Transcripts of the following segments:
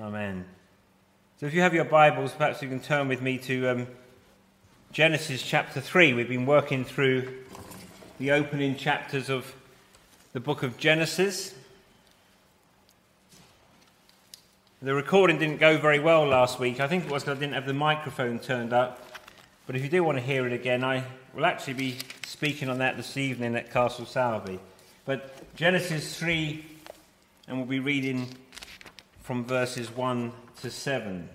Amen. So if you have your Bibles, perhaps you can turn with me to um, Genesis chapter 3. We've been working through the opening chapters of the book of Genesis. The recording didn't go very well last week. I think it was because I didn't have the microphone turned up. But if you do want to hear it again, I will actually be speaking on that this evening at Castle Sowerby. But Genesis 3, and we'll be reading from verses 1 to 7.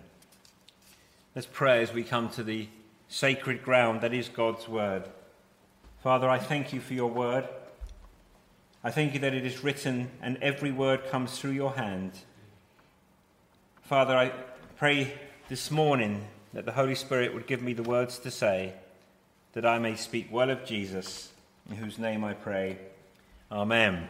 Let's pray as we come to the sacred ground that is God's word. Father, I thank you for your word. I thank you that it is written and every word comes through your hand. Father, I pray this morning that the Holy Spirit would give me the words to say, that I may speak well of Jesus, in whose name I pray. Amen.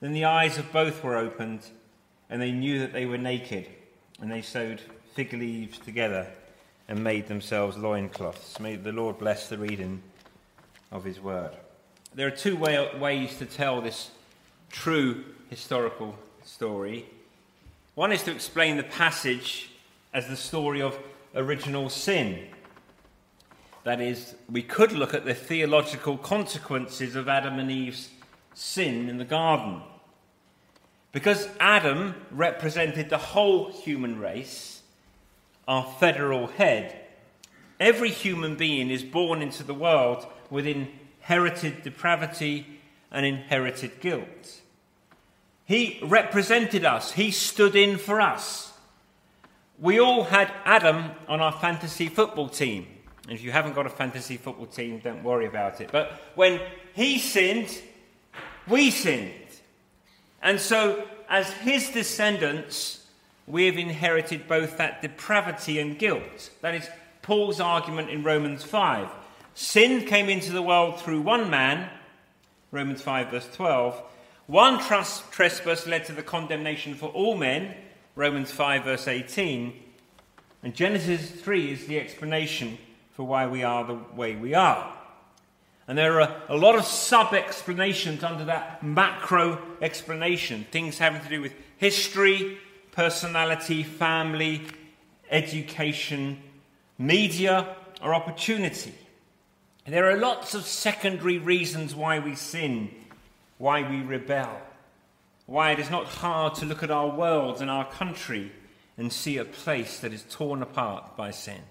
Then the eyes of both were opened, and they knew that they were naked, and they sewed fig leaves together and made themselves loincloths. May the Lord bless the reading of his word. There are two way, ways to tell this true historical story. One is to explain the passage as the story of original sin. That is, we could look at the theological consequences of Adam and Eve's sin in the garden. Because Adam represented the whole human race, our federal head, every human being is born into the world with inherited depravity and inherited guilt. He represented us, he stood in for us. We all had Adam on our fantasy football team. If you haven't got a fantasy football team, don't worry about it. But when he sinned, we sinned. And so, as his descendants, we have inherited both that depravity and guilt. That is Paul's argument in Romans 5. Sin came into the world through one man, Romans 5, verse 12. One trespass led to the condemnation for all men, Romans 5, verse 18. And Genesis 3 is the explanation for why we are the way we are. And there are a lot of sub explanations under that macro explanation, things having to do with history, personality, family, education, media, or opportunity. There are lots of secondary reasons why we sin, why we rebel, why it is not hard to look at our world and our country and see a place that is torn apart by sin.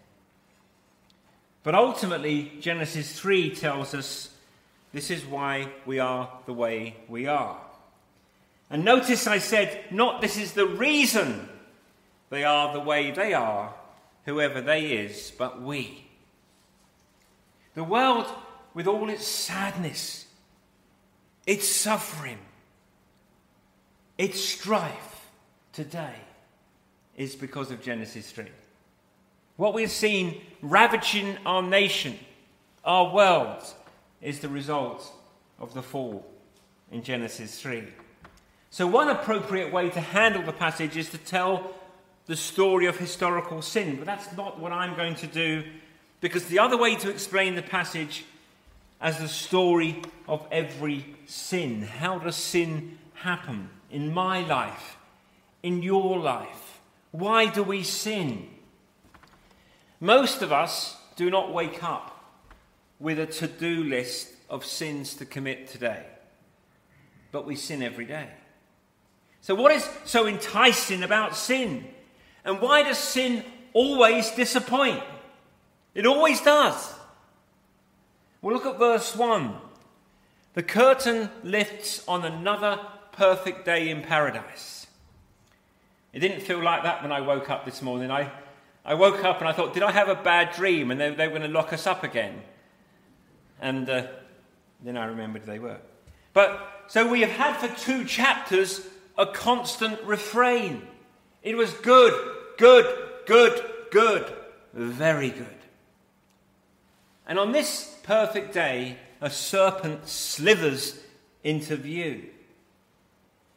But ultimately, Genesis 3 tells us this is why we are the way we are. And notice I said, not this is the reason they are the way they are, whoever they is, but we. The world, with all its sadness, its suffering, its strife today, is because of Genesis 3. What we've seen ravaging our nation, our world, is the result of the fall in Genesis 3. So, one appropriate way to handle the passage is to tell the story of historical sin, but that's not what I'm going to do because the other way to explain the passage as the story of every sin. How does sin happen in my life, in your life? Why do we sin? Most of us do not wake up with a to do list of sins to commit today, but we sin every day. So, what is so enticing about sin? And why does sin always disappoint? It always does. Well, look at verse 1. The curtain lifts on another perfect day in paradise. It didn't feel like that when I woke up this morning. I, I woke up and I thought, did I have a bad dream and they, they were going to lock us up again? And uh, then I remembered they were. But so we have had for two chapters a constant refrain. It was good, good, good, good, very good. And on this perfect day, a serpent slithers into view.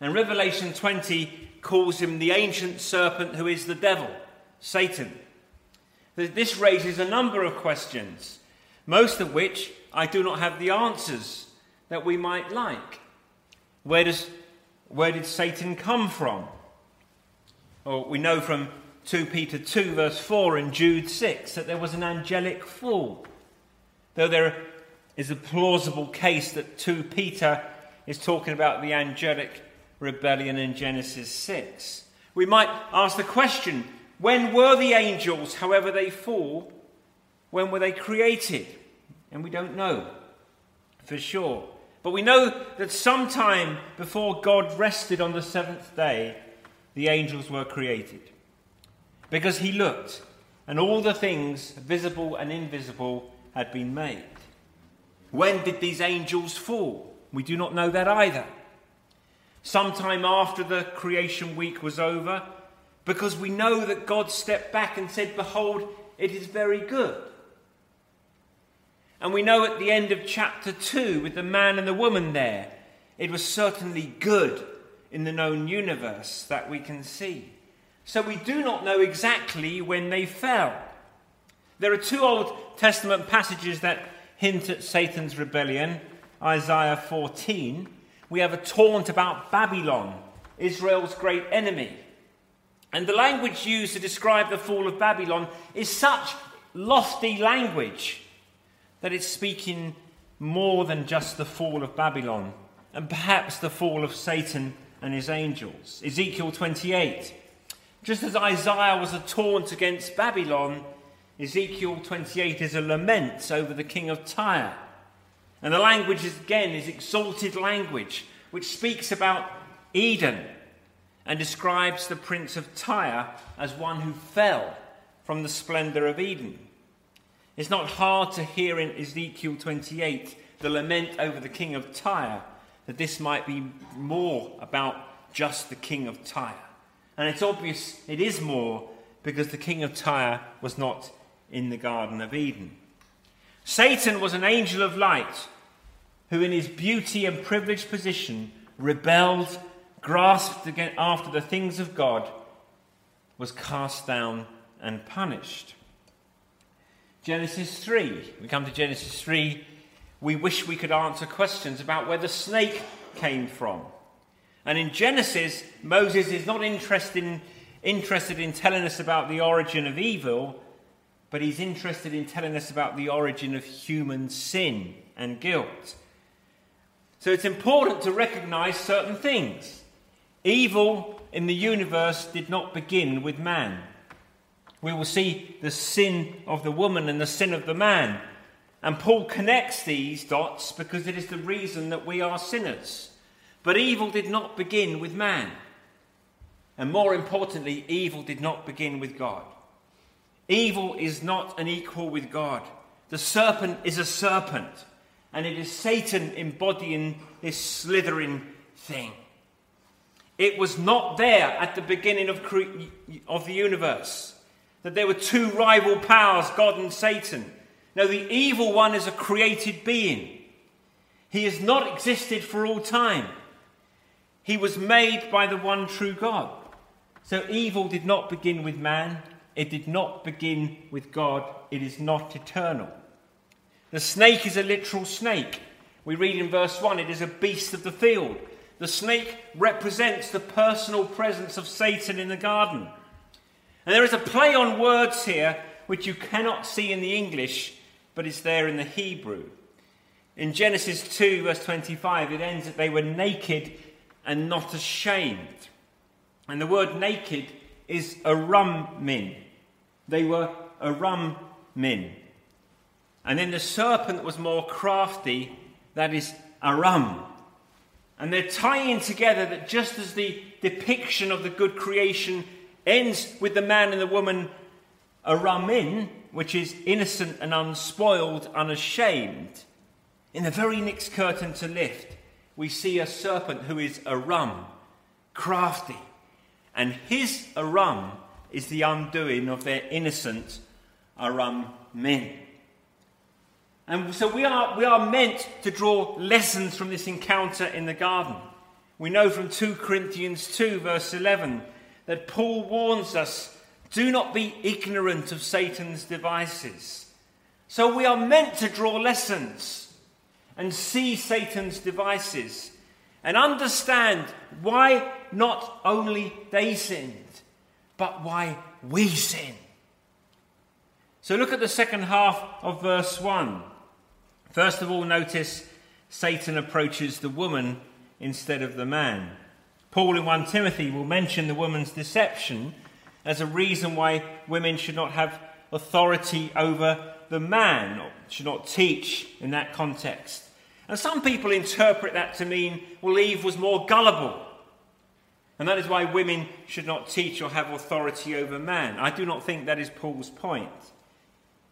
And Revelation 20 calls him the ancient serpent who is the devil, Satan. This raises a number of questions, most of which I do not have the answers that we might like. Where, does, where did Satan come from? Well, we know from 2 Peter 2, verse 4, and Jude 6 that there was an angelic fall. Though there is a plausible case that 2 Peter is talking about the angelic rebellion in Genesis 6. We might ask the question when were the angels, however they fall, when were they created? And we don't know for sure. But we know that sometime before God rested on the seventh day, the angels were created. Because he looked, and all the things, visible and invisible, had been made. When did these angels fall? We do not know that either. Sometime after the creation week was over, because we know that God stepped back and said, Behold, it is very good. And we know at the end of chapter 2, with the man and the woman there, it was certainly good in the known universe that we can see. So we do not know exactly when they fell. There are two Old Testament passages that hint at Satan's rebellion Isaiah 14. We have a taunt about Babylon, Israel's great enemy. And the language used to describe the fall of Babylon is such lofty language that it's speaking more than just the fall of Babylon and perhaps the fall of Satan and his angels. Ezekiel 28. Just as Isaiah was a taunt against Babylon, Ezekiel 28 is a lament over the king of Tyre. And the language, is, again, is exalted language, which speaks about Eden and describes the prince of Tyre as one who fell from the splendor of Eden. It's not hard to hear in Ezekiel 28 the lament over the king of Tyre that this might be more about just the king of Tyre. And it's obvious it is more because the king of Tyre was not in the Garden of Eden. Satan was an angel of light who, in his beauty and privileged position, rebelled, grasped after the things of God, was cast down and punished. Genesis 3. We come to Genesis 3. We wish we could answer questions about where the snake came from. And in Genesis, Moses is not interested in, interested in telling us about the origin of evil, but he's interested in telling us about the origin of human sin and guilt. So it's important to recognize certain things. Evil in the universe did not begin with man. We will see the sin of the woman and the sin of the man. And Paul connects these dots because it is the reason that we are sinners. But evil did not begin with man. And more importantly, evil did not begin with God. Evil is not an equal with God. The serpent is a serpent, and it is Satan embodying this slithering thing. It was not there at the beginning of, cre- of the universe that there were two rival powers, God and Satan. No, the evil one is a created being. He has not existed for all time. He was made by the one true God. So evil did not begin with man, it did not begin with God, it is not eternal. The snake is a literal snake. We read in verse 1 it is a beast of the field. The snake represents the personal presence of Satan in the garden. And there is a play on words here which you cannot see in the English, but is there in the Hebrew. In Genesis 2, verse 25, it ends that they were naked and not ashamed. And the word naked is arum min. They were arum min. And then the serpent was more crafty, that is aram. And they're tying together that just as the depiction of the good creation ends with the man and the woman aramin, which is innocent and unspoiled, unashamed, in the very next curtain to lift, we see a serpent who is aram, crafty. And his aram is the undoing of their innocent aram men. And so we are, we are meant to draw lessons from this encounter in the garden. We know from 2 Corinthians 2, verse 11, that Paul warns us do not be ignorant of Satan's devices. So we are meant to draw lessons and see Satan's devices and understand why not only they sinned, but why we sin. So look at the second half of verse 1. First of all, notice Satan approaches the woman instead of the man. Paul in 1 Timothy will mention the woman's deception as a reason why women should not have authority over the man, or should not teach in that context. And some people interpret that to mean, well, Eve was more gullible. And that is why women should not teach or have authority over man. I do not think that is Paul's point.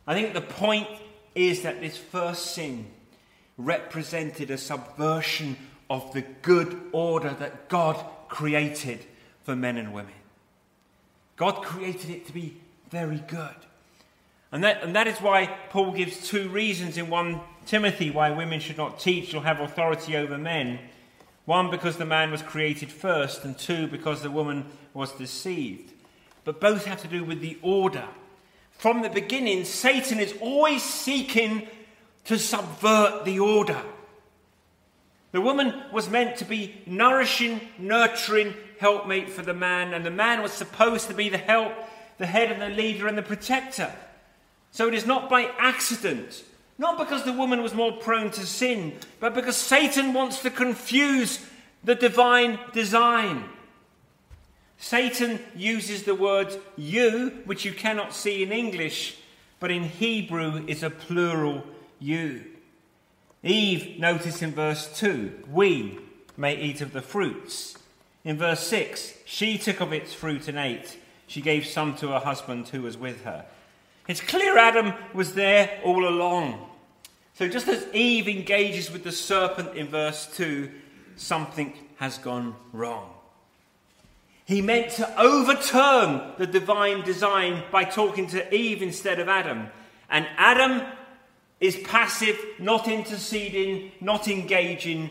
I think the point is that this first sin represented a subversion of the good order that God created for men and women. God created it to be very good. And that, and that is why Paul gives two reasons in 1 Timothy why women should not teach or have authority over men. One, because the man was created first, and two, because the woman was deceived. But both have to do with the order from the beginning, Satan is always seeking to subvert the order. The woman was meant to be nourishing, nurturing helpmate for the man, and the man was supposed to be the help, the head and the leader and the protector. So it is not by accident, not because the woman was more prone to sin, but because Satan wants to confuse the divine design. Satan uses the word you, which you cannot see in English, but in Hebrew is a plural you. Eve, notice in verse 2, we may eat of the fruits. In verse 6, she took of its fruit and ate. She gave some to her husband who was with her. It's clear Adam was there all along. So just as Eve engages with the serpent in verse 2, something has gone wrong. He meant to overturn the divine design by talking to Eve instead of Adam. And Adam is passive, not interceding, not engaging,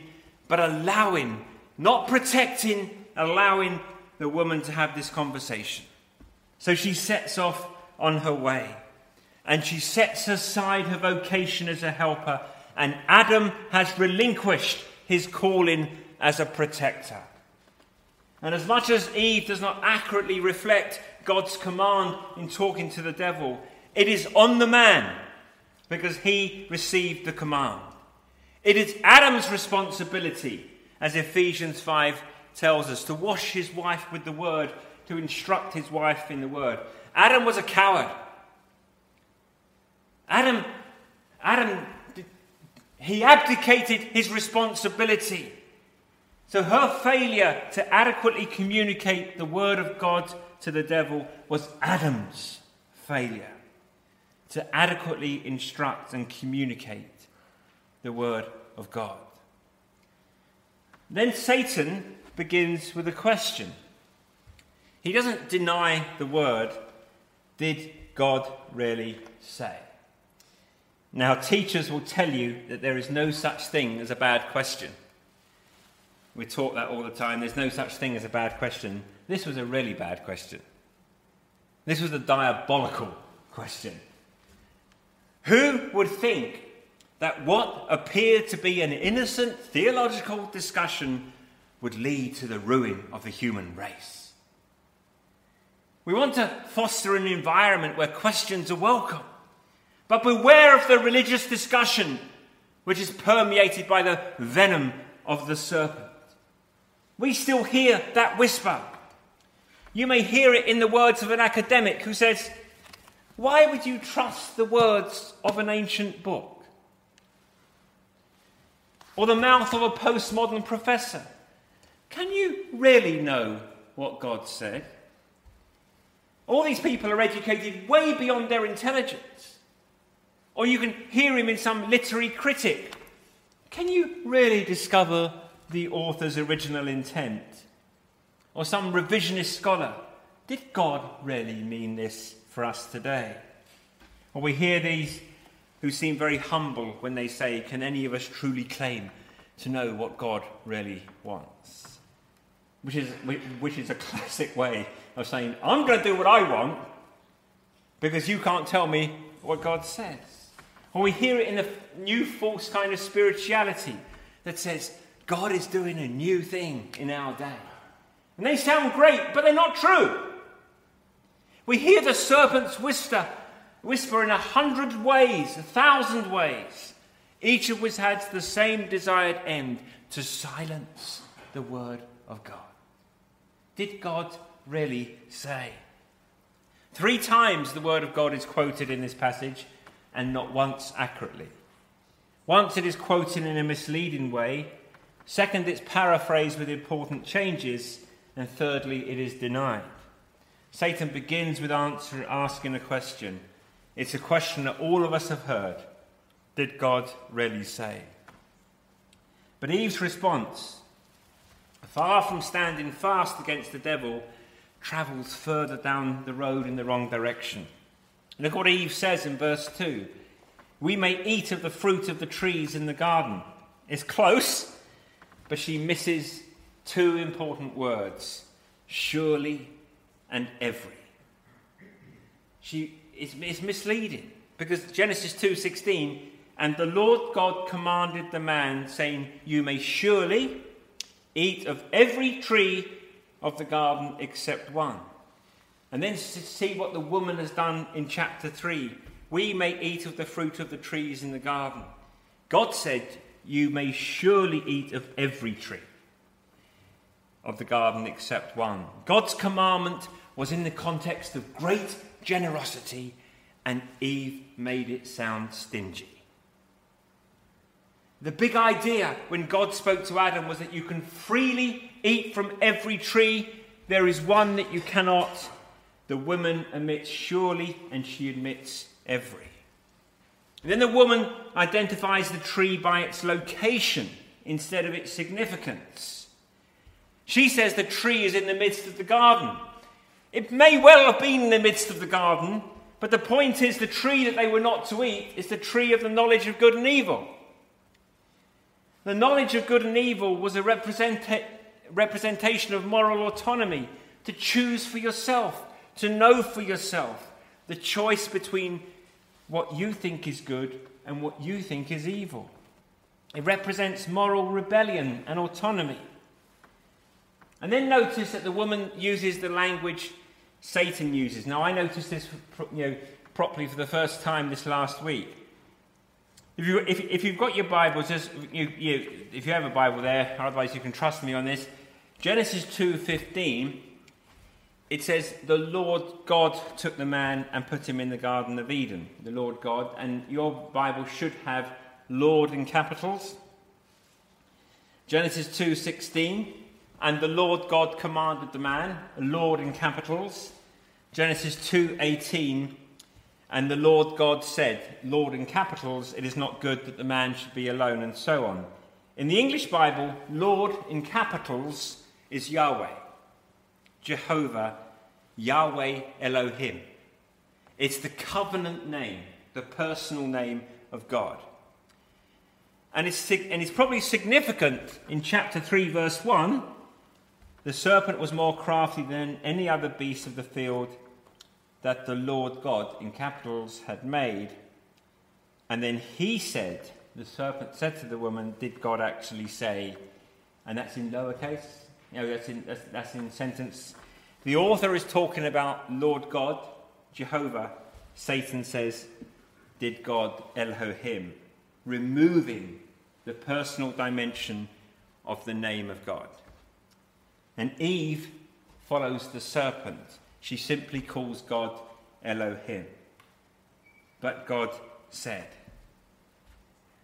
but allowing, not protecting, allowing the woman to have this conversation. So she sets off on her way. And she sets aside her vocation as a helper. And Adam has relinquished his calling as a protector. And as much as Eve does not accurately reflect God's command in talking to the devil, it is on the man because he received the command. It is Adam's responsibility, as Ephesians 5 tells us, to wash his wife with the word, to instruct his wife in the word. Adam was a coward. Adam, Adam, he abdicated his responsibility. So her failure to adequately communicate the word of God to the devil was Adam's failure to adequately instruct and communicate the word of God. Then Satan begins with a question. He doesn't deny the word, did God really say? Now, teachers will tell you that there is no such thing as a bad question. We talk that all the time. There's no such thing as a bad question. This was a really bad question. This was a diabolical question. Who would think that what appeared to be an innocent theological discussion would lead to the ruin of the human race? We want to foster an environment where questions are welcome. But beware of the religious discussion which is permeated by the venom of the serpent we still hear that whisper. You may hear it in the words of an academic who says, Why would you trust the words of an ancient book? Or the mouth of a postmodern professor? Can you really know what God said? All these people are educated way beyond their intelligence. Or you can hear him in some literary critic. Can you really discover the author's original intent? Or some revisionist scholar. Did God really mean this for us today? Or we hear these who seem very humble when they say, Can any of us truly claim to know what God really wants? Which is, which is a classic way of saying, I'm going to do what I want because you can't tell me what God says. Or we hear it in a new false kind of spirituality that says, God is doing a new thing in our day. And they sound great, but they're not true. We hear the serpent's whisper, whisper in a hundred ways, a thousand ways, each of which has the same desired end to silence the word of God. Did God really say? Three times the word of God is quoted in this passage, and not once accurately. Once it is quoted in a misleading way, second, it's paraphrased with important changes, and thirdly, it is denied. Satan begins with answer, asking a question. It's a question that all of us have heard Did God really say? But Eve's response, far from standing fast against the devil, travels further down the road in the wrong direction. Look what Eve says in verse 2 We may eat of the fruit of the trees in the garden. It's close, but she misses two important words surely and every. She, is, it's misleading because Genesis 2:16 and the Lord God commanded the man saying you may surely eat of every tree of the garden except one. And then see what the woman has done in chapter 3. We may eat of the fruit of the trees in the garden. God said, You may surely eat of every tree of the garden except one. God's commandment was in the context of great generosity, and Eve made it sound stingy. The big idea when God spoke to Adam was that you can freely eat from every tree. There is one that you cannot. The woman admits surely, and she admits every. And then the woman identifies the tree by its location instead of its significance. She says the tree is in the midst of the garden. It may well have been in the midst of the garden, but the point is the tree that they were not to eat is the tree of the knowledge of good and evil. The knowledge of good and evil was a representa- representation of moral autonomy to choose for yourself, to know for yourself the choice between what you think is good and what you think is evil. It represents moral rebellion and autonomy. And then notice that the woman uses the language Satan uses. Now, I noticed this you know, properly for the first time this last week. If, you, if, if you've got your Bible, just, you, you, if you have a Bible there, otherwise you can trust me on this. Genesis 2.15, it says, the Lord God took the man and put him in the Garden of Eden. The Lord God. And your Bible should have Lord in capitals. Genesis 2.16, and the Lord God commanded the man, Lord in capitals. Genesis 2.18, and the Lord God said, Lord in capitals, it is not good that the man should be alone, and so on. In the English Bible, Lord in capitals is Yahweh, Jehovah, Yahweh Elohim. It's the covenant name, the personal name of God. And it's, and it's probably significant in chapter 3, verse 1. The serpent was more crafty than any other beast of the field that the Lord God, in capitals, had made. And then he said, the serpent said to the woman, Did God actually say? And that's in lowercase. You know, that's in, that's, that's in sentence. The author is talking about Lord God, Jehovah. Satan says, Did God Elohim? Removing the personal dimension of the name of God. And Eve follows the serpent. She simply calls God Elohim. But God said.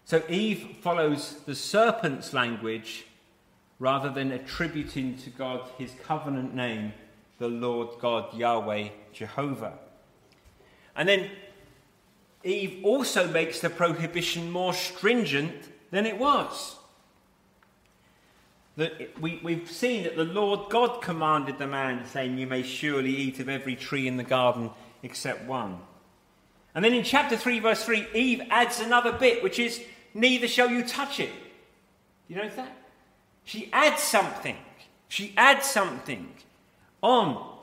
So Eve follows the serpent's language rather than attributing to God his covenant name, the Lord God Yahweh Jehovah. And then Eve also makes the prohibition more stringent than it was. That we, we've seen that the Lord God commanded the man, saying, You may surely eat of every tree in the garden except one. And then in chapter 3, verse 3, Eve adds another bit, which is, Neither shall you touch it. You notice that? She adds something. She adds something on.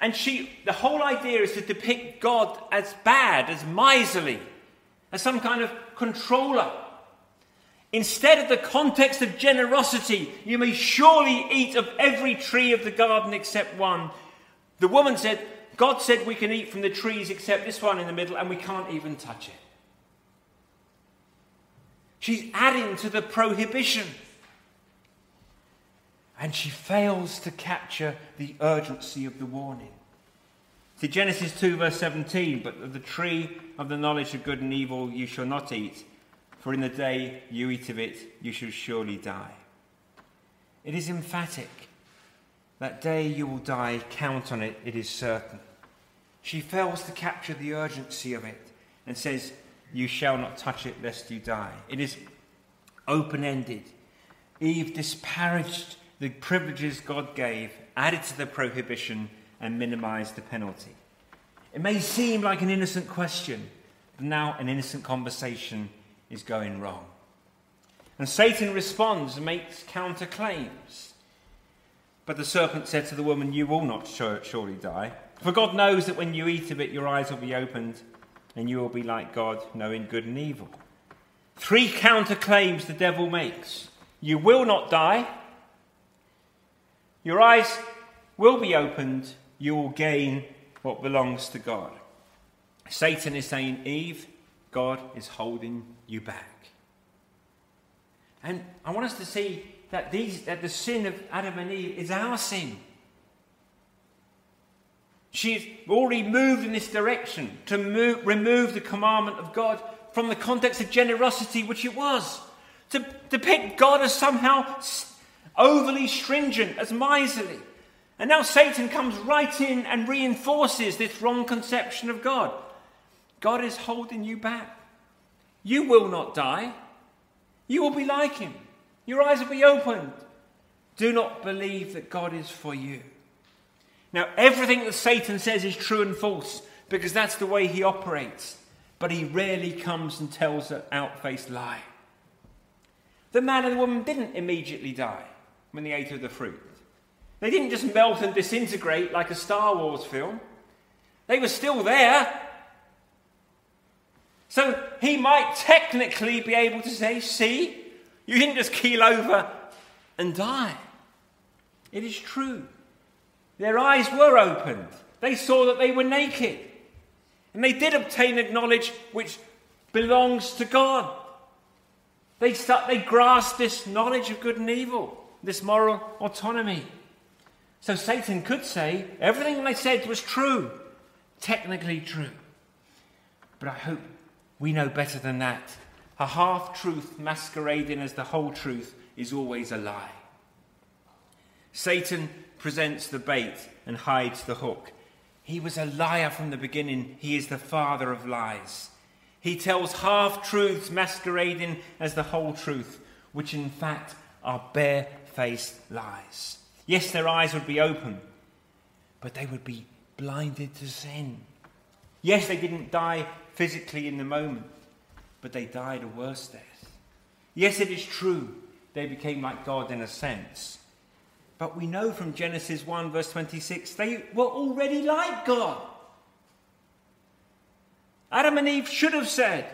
And she, the whole idea is to depict God as bad, as miserly, as some kind of controller. Instead of the context of generosity, you may surely eat of every tree of the garden except one. The woman said, God said we can eat from the trees except this one in the middle, and we can't even touch it. She's adding to the prohibition. And she fails to capture the urgency of the warning. See, Genesis 2, verse 17, but of the tree of the knowledge of good and evil you shall not eat for in the day you eat of it, you shall surely die. It is emphatic. That day you will die, count on it, it is certain. She fails to capture the urgency of it and says, You shall not touch it lest you die. It is open ended. Eve disparaged the privileges God gave, added to the prohibition, and minimized the penalty. It may seem like an innocent question, but now an innocent conversation is going wrong. And Satan responds and makes counterclaims. But the serpent said to the woman, You will not surely die. For God knows that when you eat of it, your eyes will be opened, and you will be like God, knowing good and evil. Three counterclaims the devil makes You will not die, your eyes will be opened, you will gain what belongs to God. Satan is saying, Eve, God is holding you back. And I want us to see that, these, that the sin of Adam and Eve is our sin. She's already moved in this direction to move, remove the commandment of God from the context of generosity, which it was. To depict God as somehow overly stringent, as miserly. And now Satan comes right in and reinforces this wrong conception of God. God is holding you back. You will not die. You will be like him. Your eyes will be opened. Do not believe that God is for you. Now, everything that Satan says is true and false because that's the way he operates. But he rarely comes and tells an outfaced lie. The man and the woman didn't immediately die when they ate of the fruit. They didn't just melt and disintegrate like a Star Wars film. They were still there, so he might technically be able to say, See, you didn't just keel over and die. It is true. Their eyes were opened, they saw that they were naked. And they did obtain a knowledge which belongs to God. They, start, they grasped this knowledge of good and evil, this moral autonomy. So Satan could say everything they said was true, technically true. But I hope we know better than that. A half truth masquerading as the whole truth is always a lie. Satan presents the bait and hides the hook. He was a liar from the beginning. He is the father of lies. He tells half truths masquerading as the whole truth, which in fact are bare-faced lies. Yes, their eyes would be open, but they would be blinded to sin. Yes, they didn't die physically in the moment, but they died a worse death. Yes, it is true, they became like God in a sense. But we know from Genesis 1, verse 26, they were already like God. Adam and Eve should have said,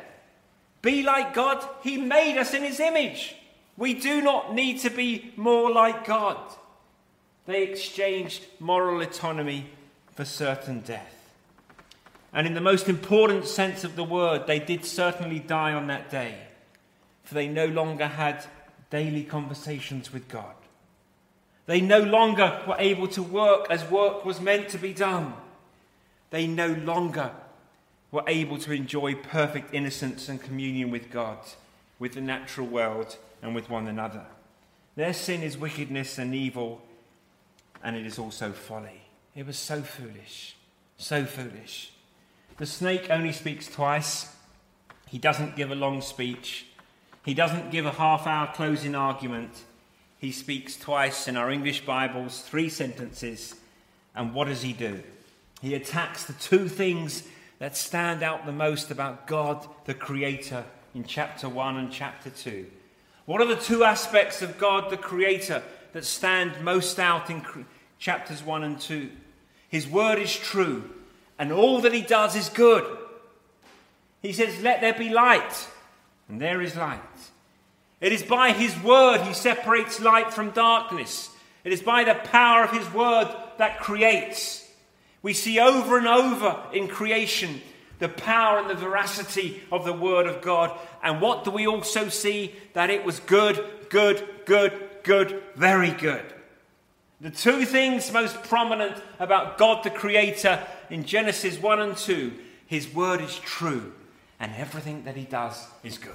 Be like God, He made us in His image. We do not need to be more like God. They exchanged moral autonomy for certain death. And in the most important sense of the word, they did certainly die on that day, for they no longer had daily conversations with God. They no longer were able to work as work was meant to be done. They no longer were able to enjoy perfect innocence and communion with God, with the natural world, and with one another. Their sin is wickedness and evil, and it is also folly. It was so foolish, so foolish. The snake only speaks twice. He doesn't give a long speech. He doesn't give a half hour closing argument. He speaks twice in our English Bibles, three sentences. And what does he do? He attacks the two things that stand out the most about God, the Creator, in chapter 1 and chapter 2. What are the two aspects of God, the Creator, that stand most out in chapters 1 and 2? His word is true, and all that he does is good. He says, Let there be light, and there is light. It is by his word he separates light from darkness. It is by the power of his word that creates. We see over and over in creation the power and the veracity of the Word of God. And what do we also see? That it was good, good, good, good, very good. The two things most prominent about God the Creator in Genesis 1 and 2 His Word is true, and everything that He does is good.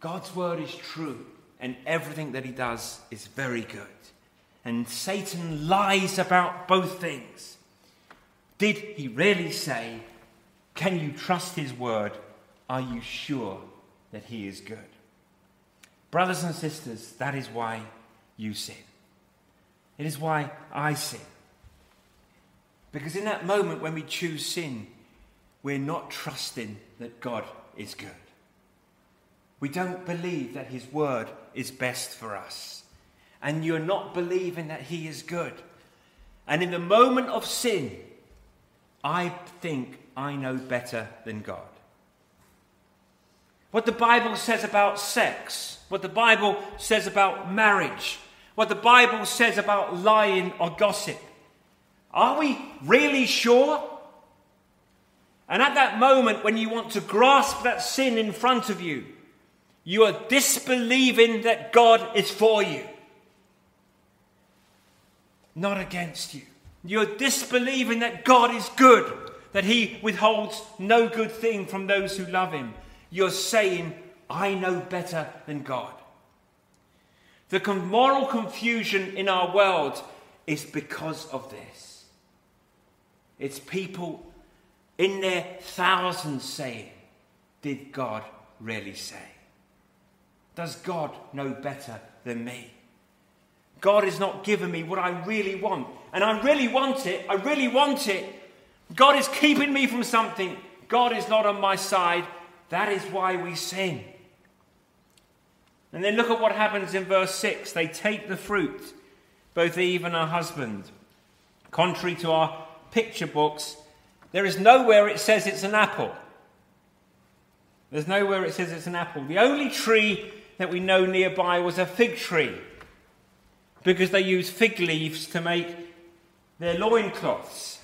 God's Word is true, and everything that He does is very good. And Satan lies about both things. Did he really say, Can you trust his word? Are you sure that he is good? Brothers and sisters, that is why you sin. It is why I sin. Because in that moment when we choose sin, we're not trusting that God is good. We don't believe that His word is best for us and you're not believing that He is good. And in the moment of sin, I think I know better than God. What the Bible says about sex, what the Bible says about marriage, what the Bible says about lying or gossip. Are we really sure? And at that moment, when you want to grasp that sin in front of you, you are disbelieving that God is for you not against you. You're disbelieving that God is good, that He withholds no good thing from those who love Him. You're saying, I know better than God. The moral confusion in our world is because of this. It's people in their thousands saying, Did God really say? Does God know better than me? God has not given me what I really want. And I really want it. I really want it. God is keeping me from something. God is not on my side. That is why we sin. And then look at what happens in verse 6. They take the fruit, both Eve and her husband. Contrary to our picture books, there is nowhere it says it's an apple. There's nowhere it says it's an apple. The only tree that we know nearby was a fig tree because they use fig leaves to make their loincloths.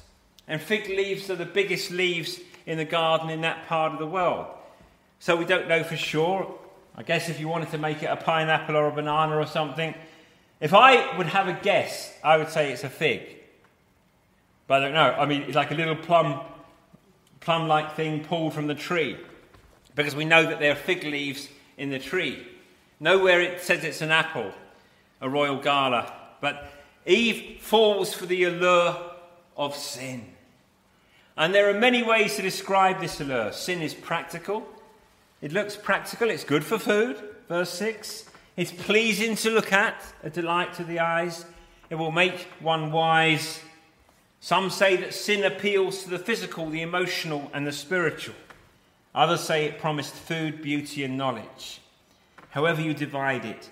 And fig leaves are the biggest leaves in the garden in that part of the world. So we don't know for sure. I guess if you wanted to make it a pineapple or a banana or something, if I would have a guess, I would say it's a fig. But I don't know. I mean, it's like a little plum, plum-like thing pulled from the tree, because we know that there are fig leaves in the tree. Nowhere it says it's an apple a royal gala. But Eve falls for the allure of sin. And there are many ways to describe this allure. Sin is practical. It looks practical. It's good for food. Verse 6. It's pleasing to look at, a delight to the eyes. It will make one wise. Some say that sin appeals to the physical, the emotional, and the spiritual. Others say it promised food, beauty, and knowledge. However, you divide it,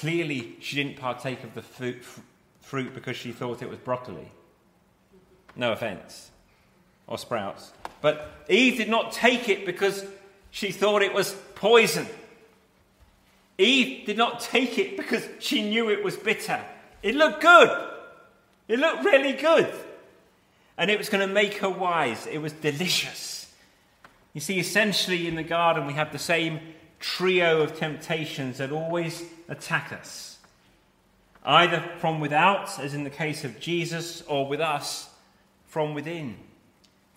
Clearly, she didn't partake of the fruit because she thought it was broccoli. No offense. Or sprouts. But Eve did not take it because she thought it was poison. Eve did not take it because she knew it was bitter. It looked good. It looked really good. And it was going to make her wise. It was delicious. You see, essentially in the garden, we have the same trio of temptations that always attack us. either from without, as in the case of Jesus, or with us, from within.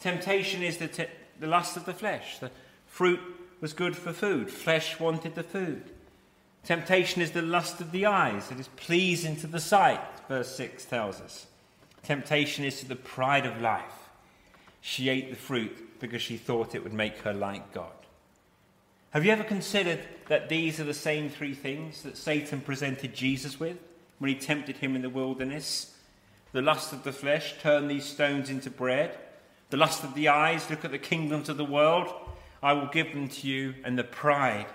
Temptation is the, te- the lust of the flesh. The fruit was good for food, flesh wanted the food. Temptation is the lust of the eyes, it is pleasing to the sight, verse 6 tells us. Temptation is to the pride of life. She ate the fruit because she thought it would make her like God. Have you ever considered that these are the same three things that Satan presented Jesus with when he tempted him in the wilderness? The lust of the flesh, turn these stones into bread. The lust of the eyes, look at the kingdoms of the world. I will give them to you. And the pride,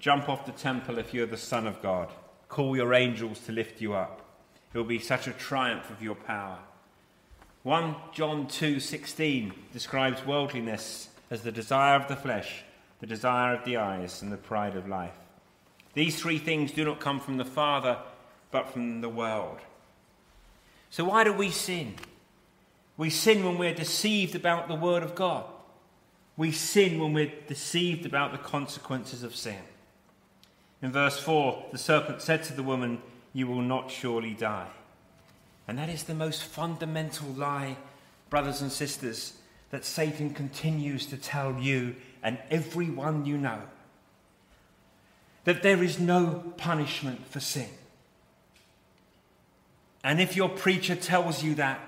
jump off the temple if you're the Son of God. Call your angels to lift you up. It will be such a triumph of your power. 1 John 2:16 describes worldliness as the desire of the flesh the desire of the eyes, and the pride of life. These three things do not come from the Father, but from the world. So, why do we sin? We sin when we're deceived about the Word of God. We sin when we're deceived about the consequences of sin. In verse 4, the serpent said to the woman, You will not surely die. And that is the most fundamental lie, brothers and sisters, that Satan continues to tell you and everyone you know that there is no punishment for sin. And if your preacher tells you that,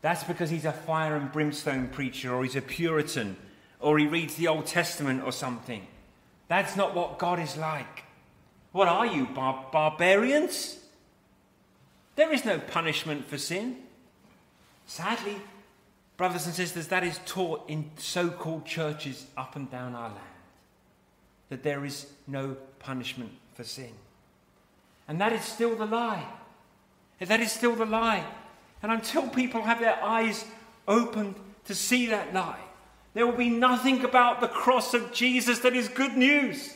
that's because he's a fire and brimstone preacher, or he's a Puritan, or he reads the Old Testament or something. That's not what God is like. What are you, bar- barbarians? There is no punishment for sin. Sadly, Brothers and sisters, that is taught in so called churches up and down our land. That there is no punishment for sin. And that is still the lie. That is still the lie. And until people have their eyes opened to see that lie, there will be nothing about the cross of Jesus that is good news.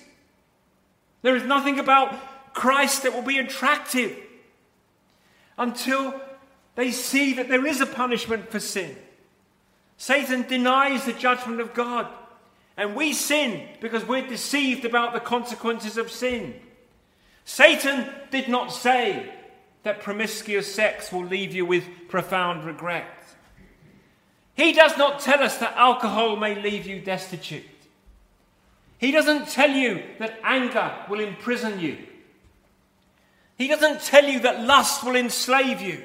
There is nothing about Christ that will be attractive until they see that there is a punishment for sin. Satan denies the judgment of God. And we sin because we're deceived about the consequences of sin. Satan did not say that promiscuous sex will leave you with profound regret. He does not tell us that alcohol may leave you destitute. He doesn't tell you that anger will imprison you. He doesn't tell you that lust will enslave you.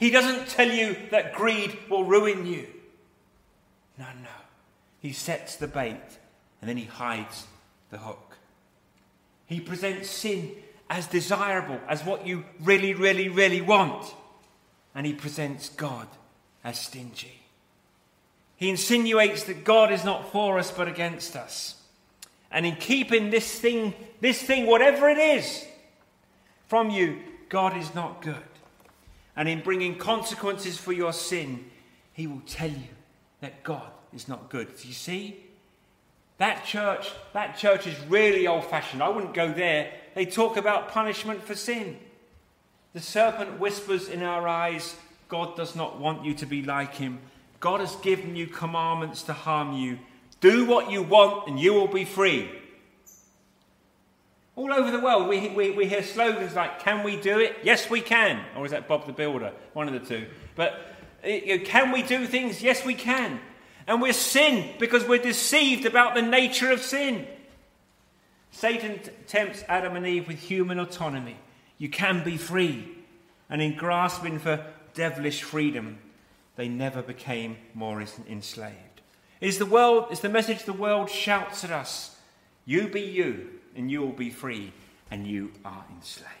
He doesn't tell you that greed will ruin you. No, no. He sets the bait and then he hides the hook. He presents sin as desirable, as what you really, really, really want. And he presents God as stingy. He insinuates that God is not for us but against us. And in keeping this thing, this thing, whatever it is, from you, God is not good. And in bringing consequences for your sin, he will tell you that God is not good. Do you see? That church, that church is really old fashioned. I wouldn't go there. They talk about punishment for sin. The serpent whispers in our eyes, God does not want you to be like him. God has given you commandments to harm you. Do what you want and you will be free. All over the world, we, we, we hear slogans like, Can we do it? Yes, we can. Or is that Bob the Builder? One of the two. But eh, know, can we do things? Yes, we can. And we're sin because we're deceived about the nature of sin. Satan tempts Adam and Eve with human autonomy. You can be free. And in grasping for devilish freedom, they never became more enslaved. Is the world is the message the world shouts at us. You be you, and you will be free, and you are enslaved.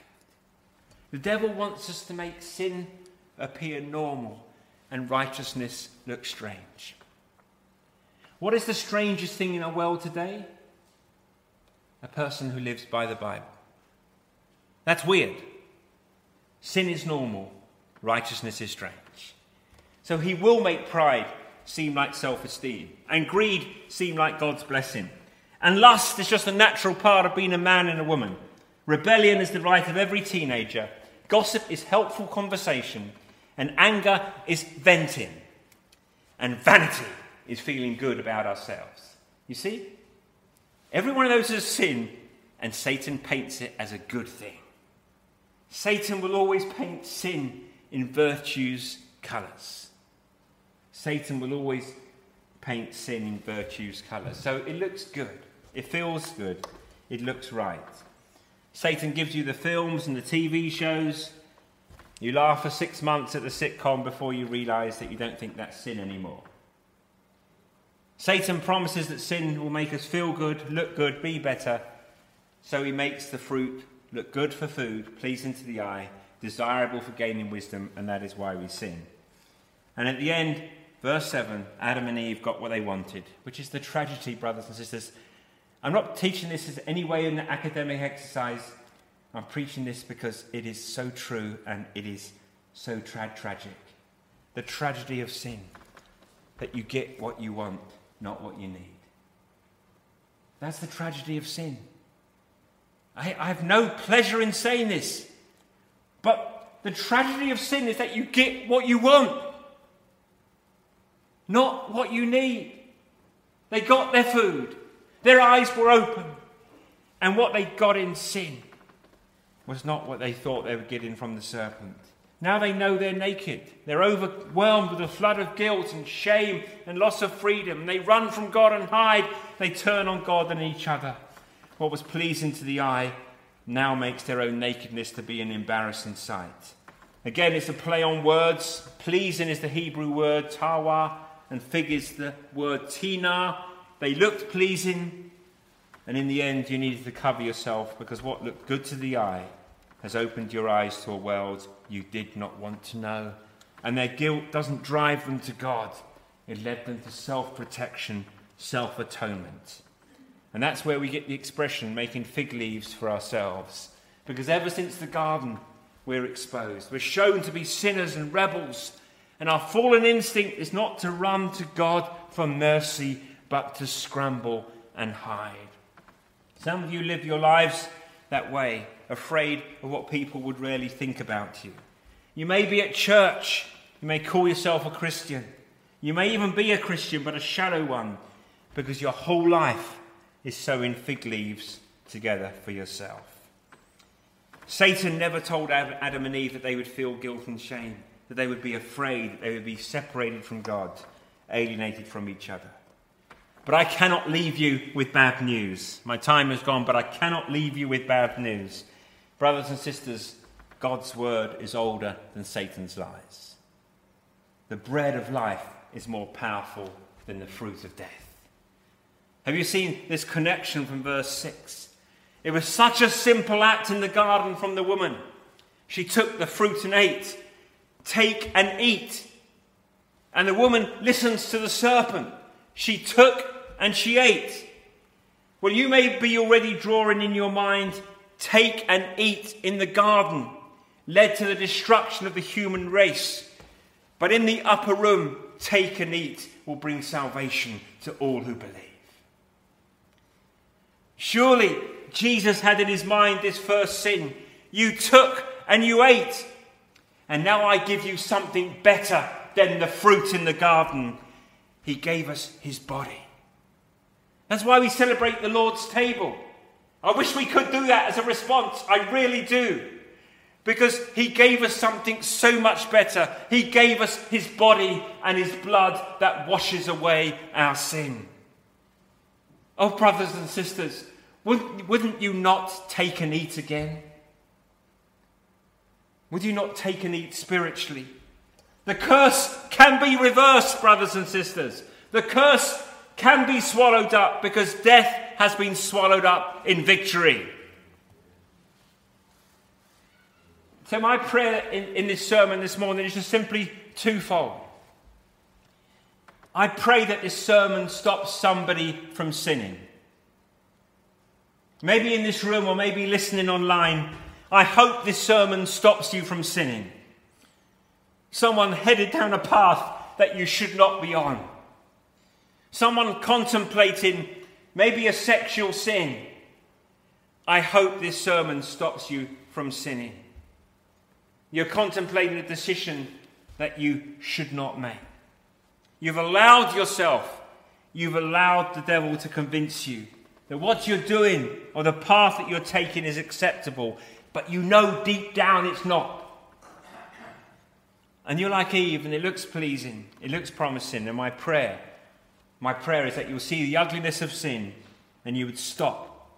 The devil wants us to make sin appear normal and righteousness look strange. What is the strangest thing in our world today? A person who lives by the Bible. That's weird. Sin is normal, righteousness is strange. So he will make pride seem like self esteem, and greed seem like God's blessing. And lust is just a natural part of being a man and a woman. Rebellion is the right of every teenager. Gossip is helpful conversation and anger is venting. And vanity is feeling good about ourselves. You see? Every one of those is a sin, and Satan paints it as a good thing. Satan will always paint sin in virtue's colours. Satan will always paint sin in virtue's colours. So it looks good, it feels good, it looks right. Satan gives you the films and the TV shows. You laugh for six months at the sitcom before you realise that you don't think that's sin anymore. Satan promises that sin will make us feel good, look good, be better. So he makes the fruit look good for food, pleasing to the eye, desirable for gaining wisdom, and that is why we sin. And at the end, verse 7, Adam and Eve got what they wanted, which is the tragedy, brothers and sisters. I'm not teaching this as any way an academic exercise. I'm preaching this because it is so true and it is so tra- tragic. The tragedy of sin that you get what you want not what you need. That's the tragedy of sin. I, I, have no pleasure in saying this, but the tragedy of sin is that you get what you want, not what you need. They got their food, their eyes were open, and what they got in sin was not what they thought they were getting from the serpent. Now they know they're naked. They're overwhelmed with a flood of guilt and shame and loss of freedom. They run from God and hide. They turn on God and each other. What was pleasing to the eye now makes their own nakedness to be an embarrassing sight. Again, it's a play on words. Pleasing is the Hebrew word tawa, and fig is the word tina. They looked pleasing, and in the end, you needed to cover yourself because what looked good to the eye has opened your eyes to a world you did not want to know. And their guilt doesn't drive them to God, it led them to self protection, self atonement. And that's where we get the expression making fig leaves for ourselves. Because ever since the garden, we're exposed. We're shown to be sinners and rebels. And our fallen instinct is not to run to God for mercy, but to scramble and hide. Some of you live your lives that way afraid of what people would really think about you. You may be at church, you may call yourself a Christian, you may even be a Christian, but a shallow one, because your whole life is sewing fig leaves together for yourself. Satan never told Adam and Eve that they would feel guilt and shame, that they would be afraid, that they would be separated from God, alienated from each other. But I cannot leave you with bad news. My time is gone, but I cannot leave you with bad news. Brothers and sisters, God's word is older than Satan's lies. The bread of life is more powerful than the fruit of death. Have you seen this connection from verse 6? It was such a simple act in the garden from the woman. She took the fruit and ate. Take and eat. And the woman listens to the serpent. She took and she ate. Well, you may be already drawing in your mind take and eat in the garden led to the destruction of the human race. But in the upper room, take and eat will bring salvation to all who believe. Surely Jesus had in his mind this first sin. You took and you ate. And now I give you something better than the fruit in the garden. He gave us his body. That's why we celebrate the Lord's table. I wish we could do that as a response. I really do. Because he gave us something so much better. He gave us his body and his blood that washes away our sin. Oh, brothers and sisters, wouldn't, you not take and eat again? Would you not take and eat spiritually? The curse can be reversed, brothers and sisters. The curse can be swallowed up because death has been swallowed up in victory. So, my prayer in, in this sermon this morning is just simply twofold. I pray that this sermon stops somebody from sinning. Maybe in this room or maybe listening online, I hope this sermon stops you from sinning. Someone headed down a path that you should not be on someone contemplating maybe a sexual sin, I hope this sermon stops you from sinning. You're contemplating a decision that you should not make. You've allowed yourself, you've allowed the devil to convince you that what you're doing or the path that you're taking is acceptable. but you know deep down it's not. And you're like Eve, and it looks pleasing, it looks promising. And my prayer, my prayer is that you'll see the ugliness of sin and you would stop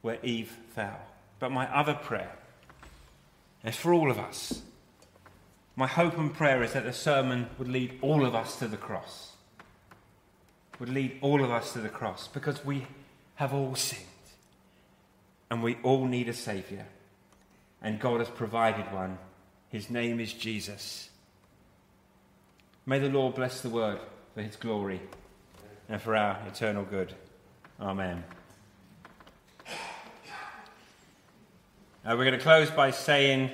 where Eve fell. But my other prayer is for all of us. My hope and prayer is that the sermon would lead all of us to the cross. Would lead all of us to the cross because we have all sinned and we all need a Saviour. And God has provided one. His name is Jesus. May the Lord bless the word for his glory and for our eternal good. Amen. We're going to close by saying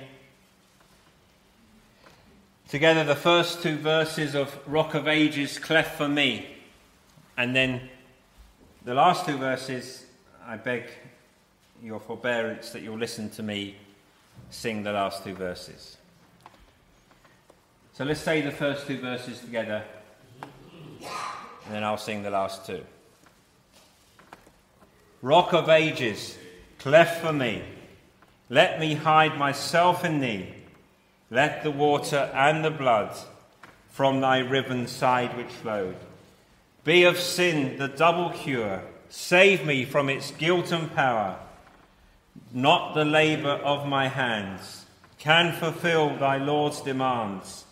together the first two verses of Rock of Ages, Cleft for Me, and then the last two verses, I beg your forbearance that you'll listen to me sing the last two verses. So let's say the first two verses together, and then I'll sing the last two. Rock of ages, cleft for me. Let me hide myself in thee. Let the water and the blood from thy riven side which flowed be of sin the double cure. Save me from its guilt and power. Not the labour of my hands can fulfill thy Lord's demands.